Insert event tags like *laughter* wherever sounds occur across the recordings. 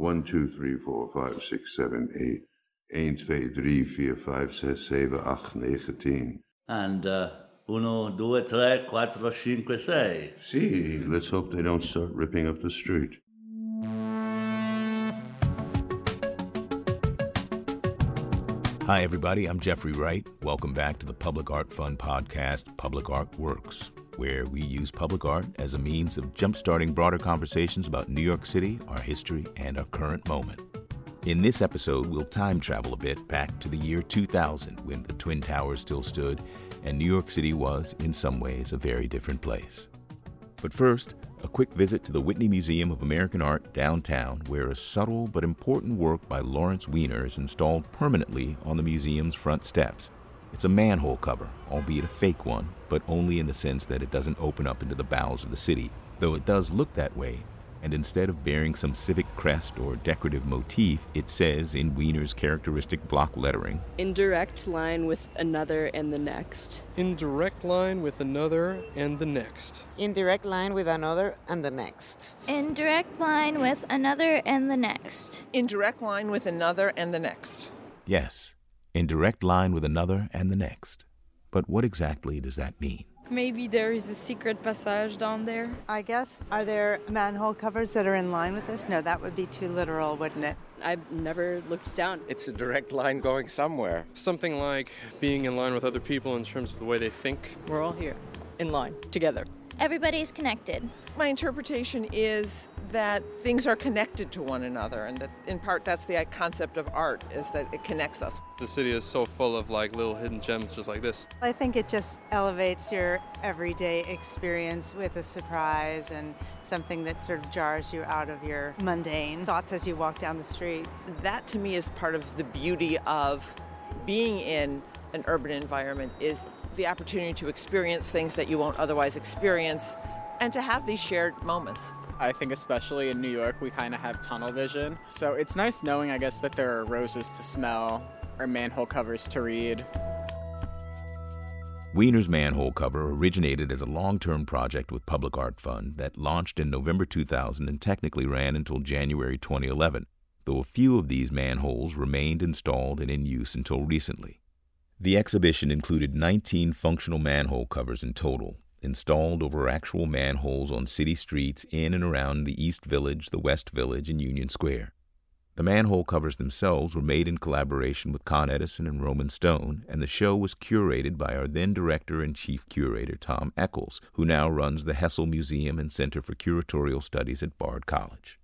1, 2, 3, 4, 5, 6, 7, 8. 1, 2, 3, 4, 5, 6, 7, 8, 9, 10. And uh, uno, due, tre, quattro, cinque, sei. See, let's hope they don't start ripping up the street. Hi, everybody. I'm Jeffrey Wright. Welcome back to the Public Art Fund podcast, Public Art Works, where we use public art as a means of jumpstarting broader conversations about New York City, our history, and our current moment. In this episode, we'll time travel a bit back to the year 2000 when the Twin Towers still stood and New York City was, in some ways, a very different place. But first, a quick visit to the Whitney Museum of American Art downtown, where a subtle but important work by Lawrence Weiner is installed permanently on the museum's front steps. It's a manhole cover, albeit a fake one, but only in the sense that it doesn't open up into the bowels of the city, though it does look that way and instead of bearing some civic crest or decorative motif, it says in Weiner's characteristic block lettering In direct line with another and the next. In direct line with another and the next. In direct line with another and the next. In direct line with another and the next. In direct line with another and the next. Yes, in direct line with another and the next. But what exactly does that mean? Maybe there is a secret passage down there. I guess. Are there manhole covers that are in line with this? No, that would be too literal, wouldn't it? I've never looked down. It's a direct line going somewhere. Something like being in line with other people in terms of the way they think. We're all here, in line, together. Everybody's connected. My interpretation is that things are connected to one another and that in part that's the concept of art is that it connects us. The city is so full of like little hidden gems just like this. I think it just elevates your everyday experience with a surprise and something that sort of jars you out of your mundane thoughts as you walk down the street. That to me is part of the beauty of being in an urban environment is the opportunity to experience things that you won't otherwise experience and to have these shared moments I think especially in New York, we kind of have tunnel vision. So it's nice knowing, I guess, that there are roses to smell or manhole covers to read. Weiner's manhole cover originated as a long term project with Public Art Fund that launched in November 2000 and technically ran until January 2011, though a few of these manholes remained installed and in use until recently. The exhibition included 19 functional manhole covers in total, installed over actual manholes on city streets in and around the East Village, the West Village, and Union Square. The manhole covers themselves were made in collaboration with Con Edison and Roman Stone, and the show was curated by our then director and chief curator, Tom Eccles, who now runs the Hessel Museum and Center for Curatorial Studies at Bard College.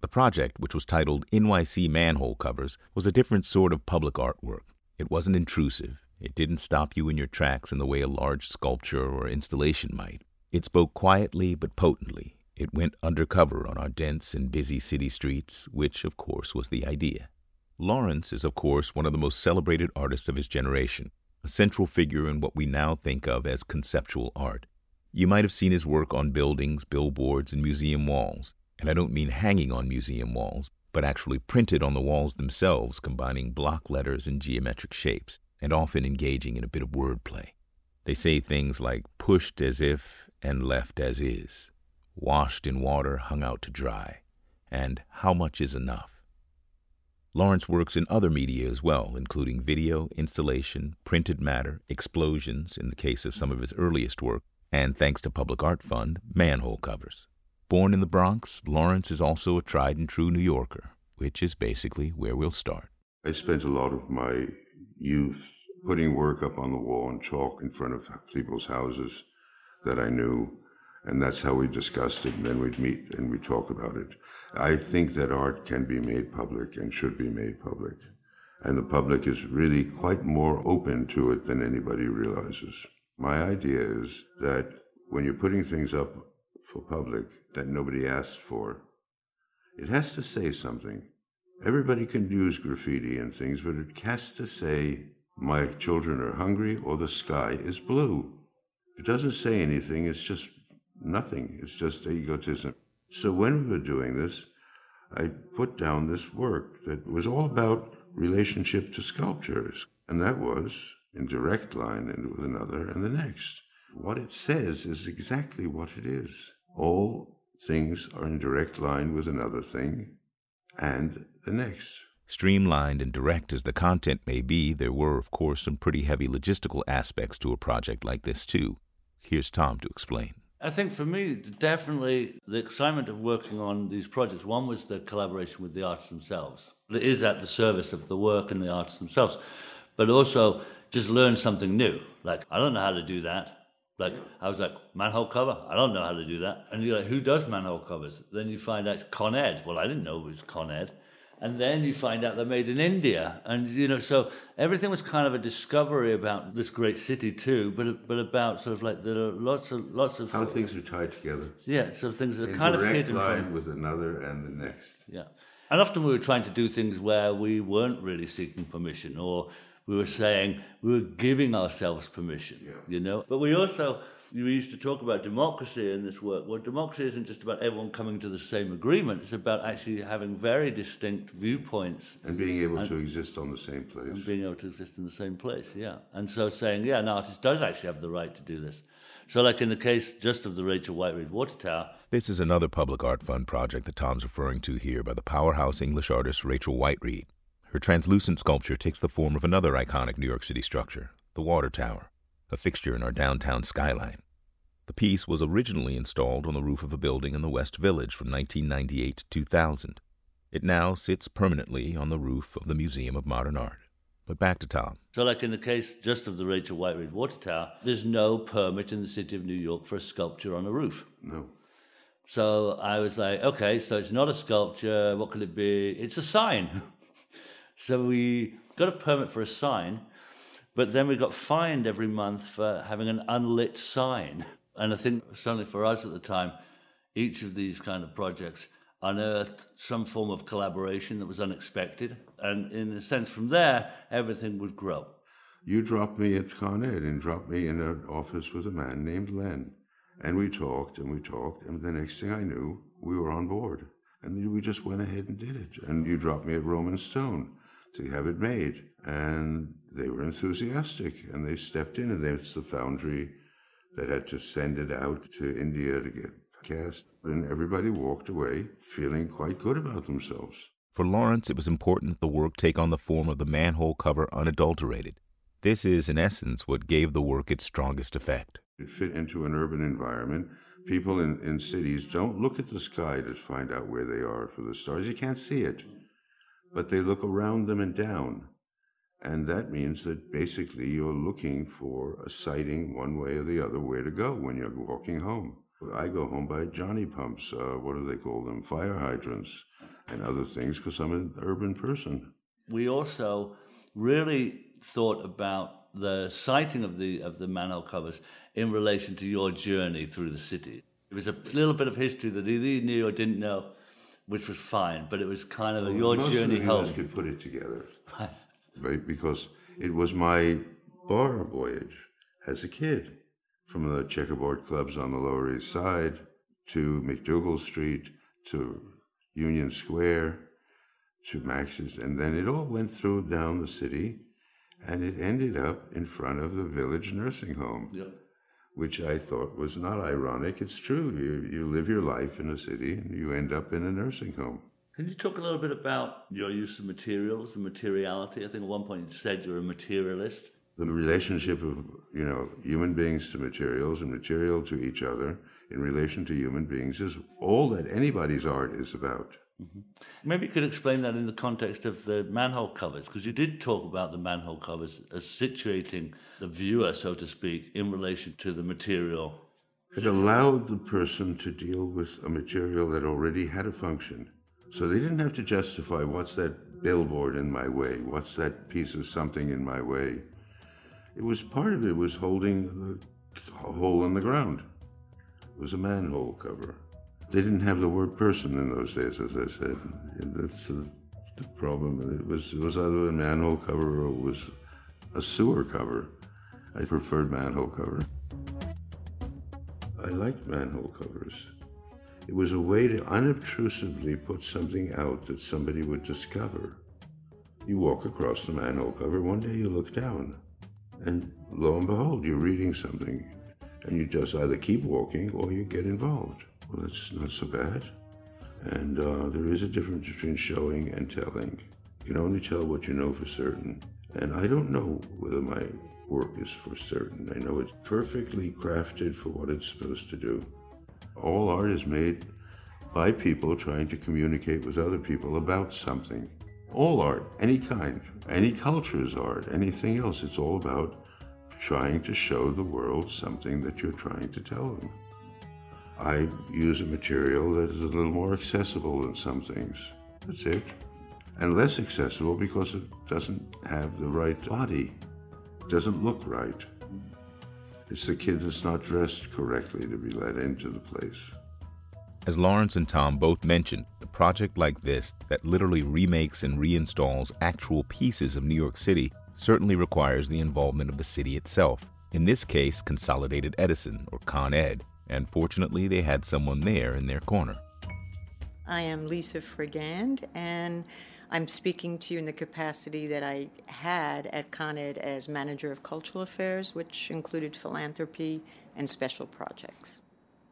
The project, which was titled NYC Manhole Covers, was a different sort of public artwork. It wasn't intrusive. It didn't stop you in your tracks in the way a large sculpture or installation might. It spoke quietly but potently. It went undercover on our dense and busy city streets, which, of course, was the idea. Lawrence is, of course, one of the most celebrated artists of his generation, a central figure in what we now think of as conceptual art. You might have seen his work on buildings, billboards, and museum walls, and I don't mean hanging on museum walls, but actually printed on the walls themselves, combining block letters and geometric shapes and often engaging in a bit of wordplay. They say things like pushed as if and left as is, washed in water, hung out to dry, and how much is enough. Lawrence works in other media as well, including video, installation, printed matter, explosions in the case of some of his earliest work, and thanks to Public Art Fund, manhole covers. Born in the Bronx, Lawrence is also a tried and true New Yorker, which is basically where we'll start. I spent a lot of my youth mm-hmm. putting work up on the wall in chalk in front of people's houses that I knew. And that's how we discussed it. And then we'd meet and we'd talk about it. I think that art can be made public and should be made public. And the public is really quite more open to it than anybody realizes. My idea is that when you're putting things up for public that nobody asked for, it has to say something. Everybody can use graffiti and things, but it has to say, my children are hungry or the sky is blue. It doesn't say anything, it's just nothing. It's just egotism. So when we were doing this, I put down this work that was all about relationship to sculptures. And that was in direct line and with another and the next. What it says is exactly what it is. All things are in direct line with another thing, and the next. Streamlined and direct as the content may be, there were, of course, some pretty heavy logistical aspects to a project like this, too. Here's Tom to explain. I think for me, definitely the excitement of working on these projects. One was the collaboration with the artists themselves. It is at the service of the work and the artists themselves, but also just learn something new. Like, I don't know how to do that. Like, I was like, manhole cover? I don't know how to do that. And you're like, who does manhole covers? Then you find out Con Ed. Well, I didn't know it was Con Ed and then you find out they're made in India, and you know, so everything was kind of a discovery about this great city too, but but about sort of like there are lots of lots of how things are tied together. Yeah, so things are In kind of hidden line from, with another and the next. Yeah, and often we were trying to do things where we weren't really seeking permission, or we were saying we were giving ourselves permission. Yeah. You know, but we also you used to talk about democracy in this work. Well, democracy isn't just about everyone coming to the same agreement. It's about actually having very distinct viewpoints and being able and, to exist on the same place. And being able to exist in the same place, yeah. And so saying, yeah, an artist does actually have the right to do this. So, like in the case just of the Rachel Whiteread Water Tower. This is another public art fund project that Tom's referring to here by the powerhouse English artist Rachel Whiteread. Her translucent sculpture takes the form of another iconic New York City structure, the Water Tower a fixture in our downtown skyline. The piece was originally installed on the roof of a building in the West Village from 1998 to 2000. It now sits permanently on the roof of the Museum of Modern Art. But back to Tom. So, like in the case just of the Rachel Whiteread Water Tower, there's no permit in the city of New York for a sculpture on a roof. No. So I was like, okay, so it's not a sculpture. What could it be? It's a sign. *laughs* so we got a permit for a sign, but then we got fined every month for having an unlit sign. And I think, certainly for us at the time, each of these kind of projects unearthed some form of collaboration that was unexpected. And in a sense, from there, everything would grow. You dropped me at Con Ed and dropped me in an office with a man named Len. And we talked and we talked. And the next thing I knew, we were on board. And we just went ahead and did it. And you dropped me at Roman Stone to have it made. And they were enthusiastic and they stepped in, and it's the foundry that had to send it out to India to get cast. And everybody walked away feeling quite good about themselves. For Lawrence, it was important that the work take on the form of the manhole cover unadulterated. This is, in essence, what gave the work its strongest effect. It fit into an urban environment. People in, in cities don't look at the sky to find out where they are for the stars. You can't see it but they look around them and down. And that means that basically you're looking for a sighting one way or the other where to go when you're walking home. I go home by Johnny pumps, uh, what do they call them? Fire hydrants and other things because I'm an urban person. We also really thought about the sighting of the of the manhole covers in relation to your journey through the city. It was a little bit of history that either you knew or didn't know which was fine, but it was kind of well, your most journey of the home. could put it together, *laughs* right? Because it was my bar voyage as a kid, from the checkerboard clubs on the Lower East Side to MacDougal Street to Union Square to Max's, and then it all went through down the city, and it ended up in front of the village nursing home. Yep which I thought was not ironic. It's true. You, you live your life in a city and you end up in a nursing home. Can you talk a little bit about your use of materials and materiality? I think at one point you said you're a materialist. The relationship of you know human beings to materials and material to each other in relation to human beings is all that anybody's art is about. Mm-hmm. Maybe you could explain that in the context of the manhole covers, because you did talk about the manhole covers as situating the viewer, so to speak, in relation to the material. It allowed the person to deal with a material that already had a function. So they didn't have to justify what's that billboard in my way, what's that piece of something in my way. It was part of it was holding a hole in the ground. It was a manhole cover. They didn't have the word person in those days, as I said. And that's the, the problem. It was, it was either a manhole cover or it was a sewer cover. I preferred manhole cover. I liked manhole covers. It was a way to unobtrusively put something out that somebody would discover. You walk across the manhole cover, one day you look down, and lo and behold, you're reading something, and you just either keep walking or you get involved. Well, that's not so bad. And uh, there is a difference between showing and telling. You can only tell what you know for certain. And I don't know whether my work is for certain. I know it's perfectly crafted for what it's supposed to do. All art is made by people trying to communicate with other people about something. All art, any kind, any culture's art, anything else, it's all about trying to show the world something that you're trying to tell them. I use a material that is a little more accessible than some things. That's it. And less accessible because it doesn't have the right body, it doesn't look right. It's the kid that's not dressed correctly to be let into the place. As Lawrence and Tom both mentioned, a project like this that literally remakes and reinstalls actual pieces of New York City certainly requires the involvement of the city itself. In this case, Consolidated Edison, or Con Ed, and fortunately they had someone there in their corner. I am Lisa Frigand, and I'm speaking to you in the capacity that I had at Con Ed as manager of cultural affairs, which included philanthropy and special projects.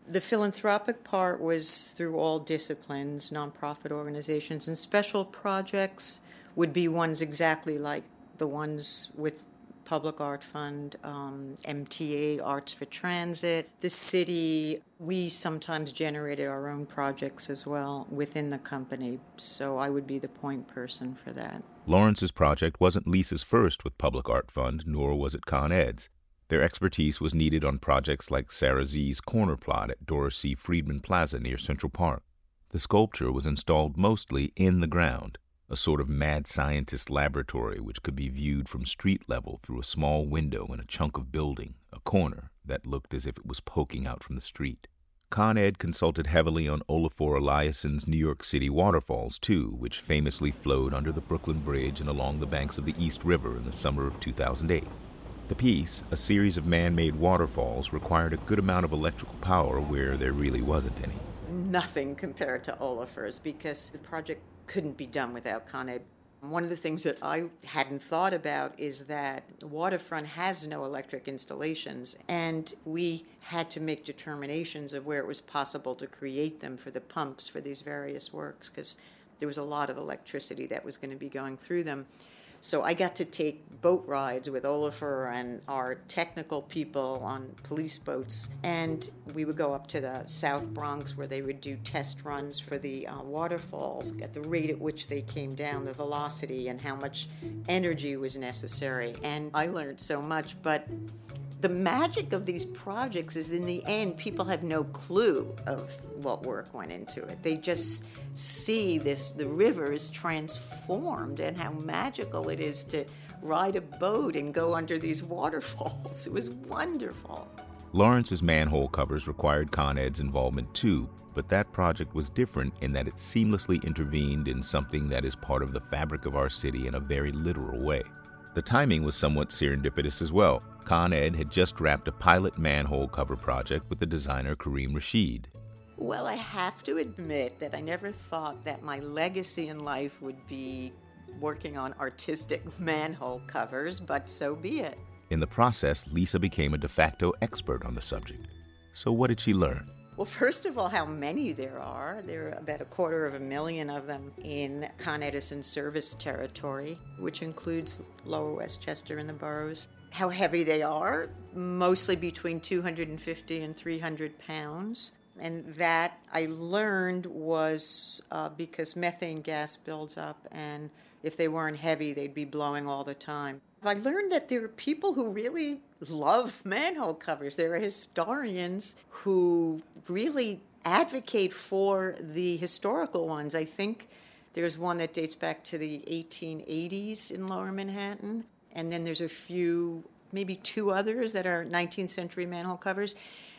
The philanthropic part was through all disciplines, nonprofit organizations, and special projects would be ones exactly like the ones with Public Art Fund, um, MTA, Arts for Transit, the city. We sometimes generated our own projects as well within the company, so I would be the point person for that. Lawrence's project wasn't Lisa's first with Public Art Fund, nor was it Con Ed's. Their expertise was needed on projects like Sarah Sze's corner plot at Doris C. Freedman Plaza near Central Park. The sculpture was installed mostly in the ground, a sort of mad scientist laboratory which could be viewed from street level through a small window in a chunk of building, a corner that looked as if it was poking out from the street. Con Ed consulted heavily on Olafur Eliasson's New York City waterfalls, too, which famously flowed under the Brooklyn Bridge and along the banks of the East River in the summer of 2008. The piece, a series of man made waterfalls, required a good amount of electrical power where there really wasn't any. Nothing compared to Olafur's because the project couldn't be done without Con Ed. One of the things that I hadn't thought about is that waterfront has no electric installations, and we had to make determinations of where it was possible to create them for the pumps for these various works because there was a lot of electricity that was going to be going through them. So I got to take boat rides with Olafur and our technical people on police boats, and we would go up to the South Bronx where they would do test runs for the uh, waterfalls at the rate at which they came down, the velocity, and how much energy was necessary. And I learned so much, but the magic of these projects is in the end people have no clue of what work went into it. They just see this the river is transformed and how magical it is to ride a boat and go under these waterfalls. *laughs* It was wonderful. Lawrence's manhole covers required con ed's involvement too but that project was different in that it seamlessly intervened in something that is part of the fabric of our city in a very literal way. The timing was somewhat serendipitous as well. Con Ed had just wrapped a pilot manhole cover project with the designer Karim Rashid. Well, I have to admit that I never thought that my legacy in life would be working on artistic *laughs* manhole covers, but so be it. In the process, Lisa became a de facto expert on the subject. So, what did she learn? Well, first of all, how many there are. There are about a quarter of a million of them in Con Edison service territory, which includes Lower Westchester and the boroughs. How heavy they are, mostly between 250 and 300 pounds. And that I learned was uh, because methane gas builds up, and if they weren't heavy, they'd be blowing all the time. I learned that there are people who really love manhole covers. There are historians who really advocate for the historical ones. I think there's one that dates back to the 1880s in lower Manhattan, and then there's a few, maybe two others that are 19th century manhole covers.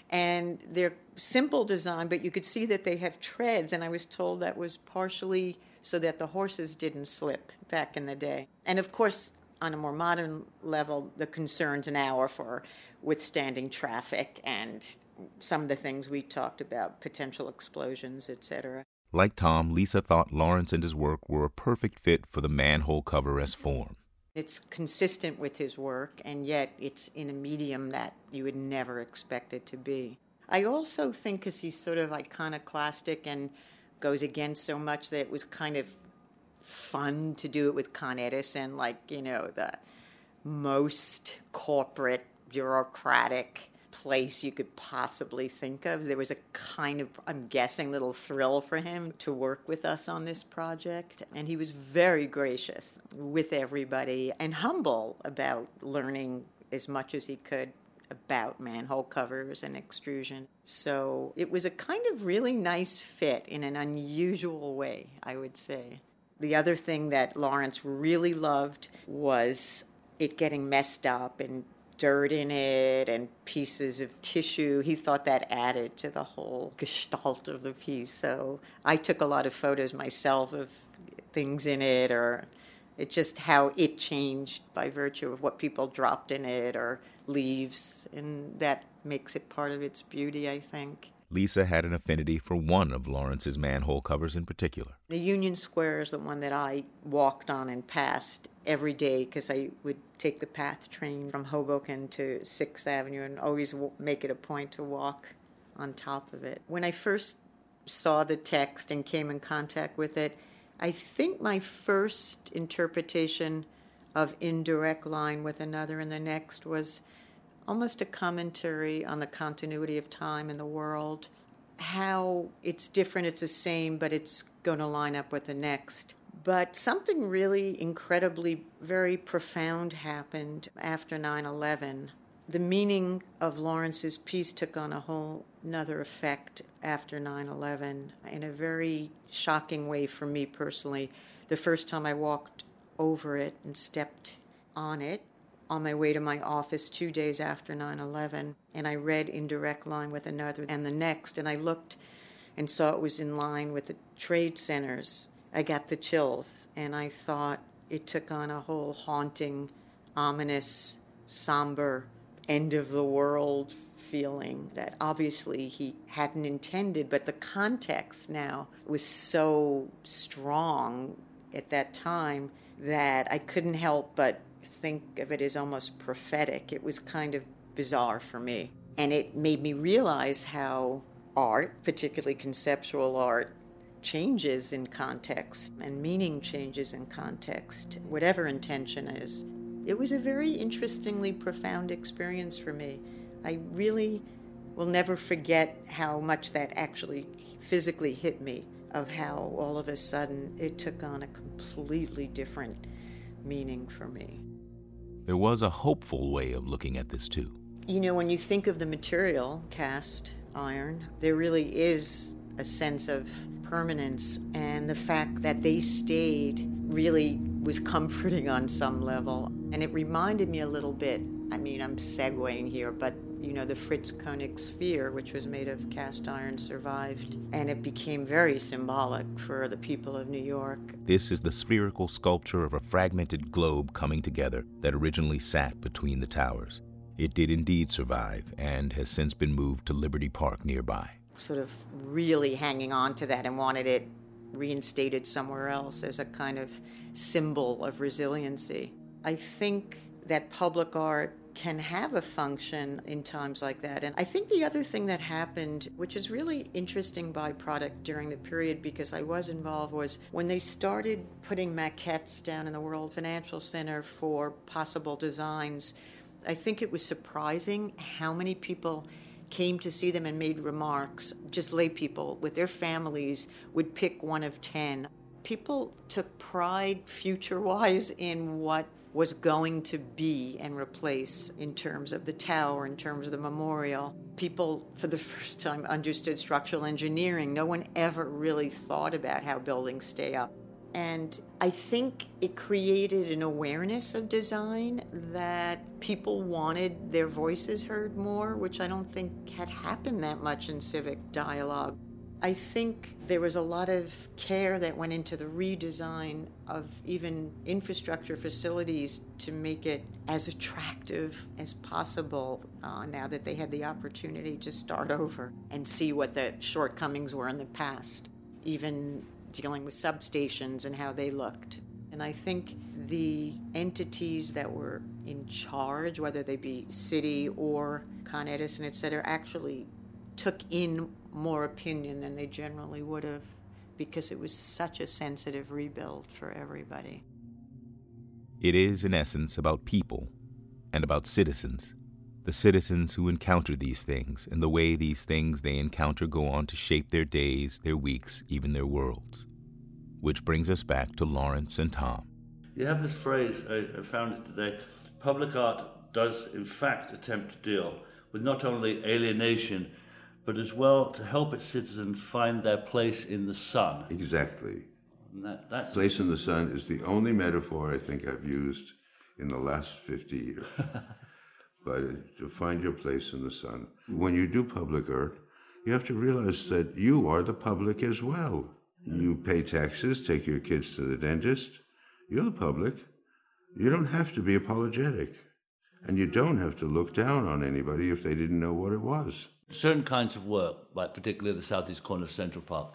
And they're simple design, but you could see that they have treads, and I was told that was partially so that the horses didn't slip back in the day. And of course, on a more modern level, the concerns now are for withstanding traffic and some of the things we talked about, potential explosions, etc. Like Tom, Lisa thought Lawrence and his work were a perfect fit for the manhole cover as form. It's consistent with his work, and yet it's in a medium that you would never expect it to be. I also think because he's sort of iconoclastic and goes against so much that it was kind of fun to do it with Con Edison, like, you know, the most corporate, bureaucratic place you could possibly think of. There was a kind of, I'm guessing, little thrill for him to work with us on this project. And he was very gracious with everybody and humble about learning as much as he could about manhole covers and extrusion. So it was a kind of really nice fit in an unusual way, I would say. The other thing that Lawrence really loved was it getting messed up and dirt in it and pieces of tissue. He thought that added to the whole gestalt of the piece. So I took a lot of photos myself of things in it or it's just how it changed by virtue of what people dropped in it or leaves and that makes it part of its beauty, I think. Lisa had an affinity for one of Lawrence's manhole covers in particular. The Union Square is the one that I walked on and passed every day because I would take the PATH train from Hoboken to 6th Avenue and always make it a point to walk on top of it. When I first saw the text and came in contact with it, I think my first interpretation of indirect line with another and the next was almost a commentary on the continuity of time in the world, how it's different, it's the same, but it's going to line up with the next. But something really incredibly, very profound happened after 9 11. The meaning of Lawrence's piece took on a whole another effect after 9 11 in a very shocking way for me personally. The first time I walked over it and stepped on it, on my way to my office two days after 9 11, and I read in direct Line with another and the next, and I looked and saw it was in line with the trade centers. I got the chills, and I thought it took on a whole haunting, ominous, somber, end of the world feeling that obviously he hadn't intended, but the context now was so strong at that time that I couldn't help but think of it as almost prophetic. It was kind of bizarre for me. And it made me realize how art, particularly conceptual art, changes in context and meaning changes in context, whatever intention is. It was a very interestingly profound experience for me. I really will never forget how much that actually physically hit me, of how all of a sudden it took on a completely different meaning for me. There was a hopeful way of looking at this, too. You know, when you think of the material, cast iron, there really is a sense of permanence, and the fact that they stayed really was comforting on some level. And it reminded me a little bit, I mean, I'm segueing here, but you know, the Fritz Koenig sphere, which was made of cast iron, survived, and it became very symbolic for the people of New York. This is the spherical sculpture of a fragmented globe coming together that originally sat between the towers. It did indeed survive and has since been moved to Liberty Park nearby. Sort of really hanging on to that and wanted it reinstated somewhere else as a kind of symbol of resiliency. I think that public art can have a function in times like that. And I think the other thing that happened, which is really interesting byproduct during the period because I was involved, was when they started putting maquettes down in the World Financial Center for possible designs. I think it was surprising how many people came to see them and made remarks. Just lay people with their families would pick one of 10. People took pride future wise in what was going to be and replace in terms of the tower, in terms of the memorial. People, for the *laughs* first time, understood structural engineering. No one ever really thought about how buildings stay up. And I think it created an awareness of design that people wanted their voices heard more, which I don't think had happened that much in civic dialogue. I think there was a lot of care that went into the redesign of even infrastructure facilities to make it as attractive as possible uh, now that they had the opportunity to start over and see what the shortcomings were in the past, even dealing with substations and how they looked. And I think the entities that were in charge, whether they be city or Con Edison, et cetera, actually took in more opinion than they generally would have because it was such a sensitive rebuild for everybody. It is, in essence, about people and about citizens. The citizens who encounter these things and the way these things they encounter go on to shape their days, their weeks, even their worlds. Which brings us back to Lawrence and Tom. You have this phrase, I, I found it today public art does, in fact, attempt to deal with not only alienation, but as well to help its citizens find their place in the sun. Exactly. That, that's place in the sun is the only metaphor I think I've used in the last 50 years. *laughs* but to find your place in the sun. When you do public art, you have to realize that you are the public as well. You pay taxes, take your kids to the dentist. You're the public. You don't have to be apologetic. And you don't have to look down on anybody if they didn't know what it was. Certain kinds of work, like particularly the southeast corner of Central Park,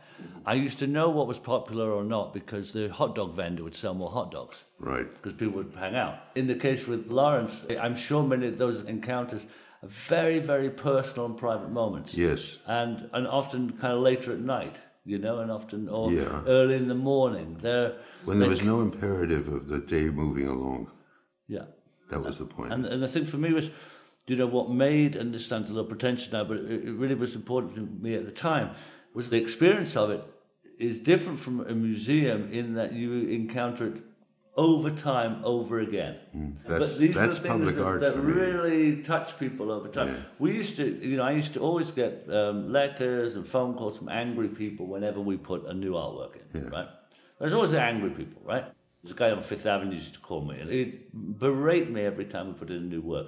I used to know what was popular or not because the hot dog vendor would sell more hot dogs. Right. Because people would hang out. In the case with Lawrence, I'm sure many of those encounters are very, very personal and private moments. Yes. And, and often kind of later at night, you know, and often or Yeah. early in the morning. They're, When there they- was no imperative of the day moving along. Yeah. That was the point. And, and I think for me was, you know, what made, and this sounds a little pretentious now, but it, it really was important to me at the time, was the experience of it is different from a museum in that you encounter it over time, over again. That's- but these that's are the things public that, art that really touch people over time. Yeah. We used to, you know, I used to always get um, letters and phone calls from angry people whenever we put a new artwork in, right? There's always the angry people, right? There's a guy on Fifth Avenue used to call me and he'd berate me every time we put in a new work.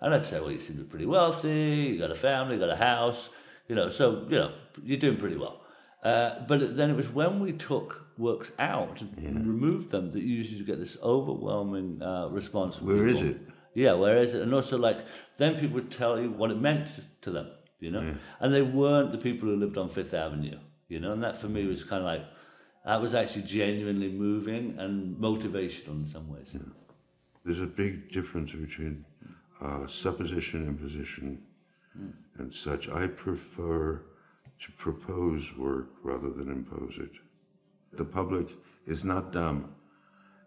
And I'd say, well, you seem to be pretty wealthy, you got a family, you got a house, you know, so, you know, you're doing pretty well. Uh, but then it was when we took works out and removed them that you usually get this overwhelming uh, response. From Where is people. it? Yeah, where is it? And also, like, then people would tell you what it meant to them, you know? And they weren't the people who lived on Fifth Avenue, you know? And that for me was kind of like, that was actually genuinely moving and motivational in some ways. There's a big difference between uh, supposition, imposition, and such. I prefer to propose work rather than impose it. The public is not dumb.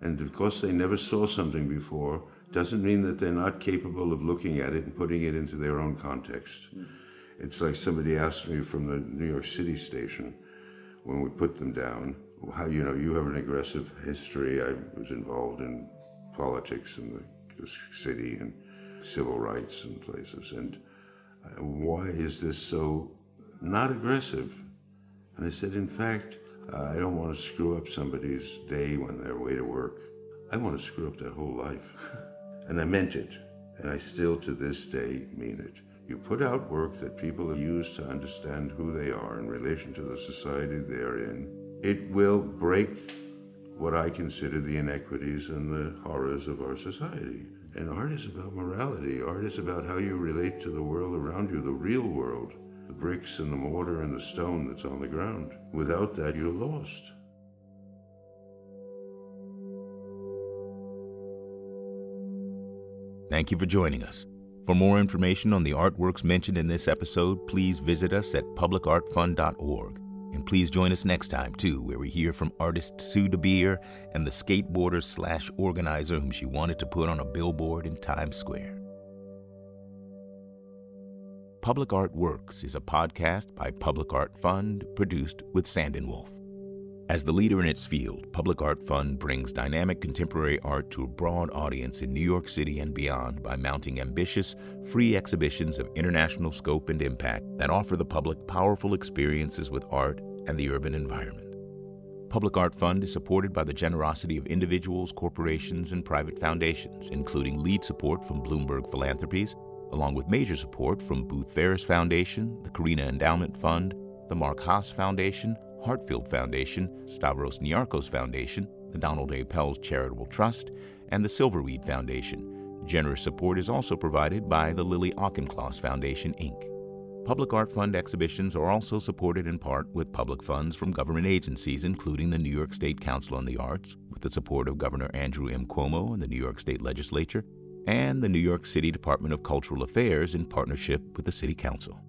And because they never saw something before, doesn't mean that they're not capable of looking at it and putting it into their own context. It's like somebody asked me from the New York City station when we put them down, how you know you have an aggressive history. I was involved in politics in the, city and civil rights and places, and uh, why is this so not aggressive? And I said, in fact, uh, I don't want to screw up somebody's day when they're away to work. I want to screw up their whole life. *laughs* and I meant it. And I still to this day mean it. You put out work that people use to understand who they are in relation to the society they're in. It will break what I consider the inequities and the horrors of our society. And art is about morality. Art is about how you relate to the world around you, the real world, the bricks and the mortar and the stone that's on the ground. Without that, you're lost. Thank you for joining us. For more information on the artworks mentioned in this episode, please visit us at publicartfund.org. And please join us next time, too, where we hear from artist Sue de Beer and the skateboarder slash organizer whom she wanted to put on a billboard in Times Square. Public Art Works is a podcast by Public Art Fund, produced with Sandin Wolf. As the leader in its field, Public Art Fund brings dynamic contemporary art to a broad audience in New York City and beyond by mounting ambitious, free exhibitions of international scope and impact that offer the public powerful experiences with art and the urban environment. Public Art Fund is supported by the generosity of individuals, corporations, and private foundations, including lead support from Bloomberg Philanthropies, along with major support from Booth Ferris Foundation, the Charina Endowment Fund, the Marc Haas Foundation, Hartfield Foundation, Stavros Niarchos Foundation, the Donald A. Pels Charitable Trust, and the Silverweed Foundation. Generous support is also provided by the Lily Auchincloss Foundation, Inc. Public Art Fund exhibitions are also supported in part with public funds from government agencies, including the New York State Council on the Arts, with the support of Governor Andrew M. Cuomo and the New York State Legislature, and the New York City Department of Cultural Affairs in partnership with the City Council.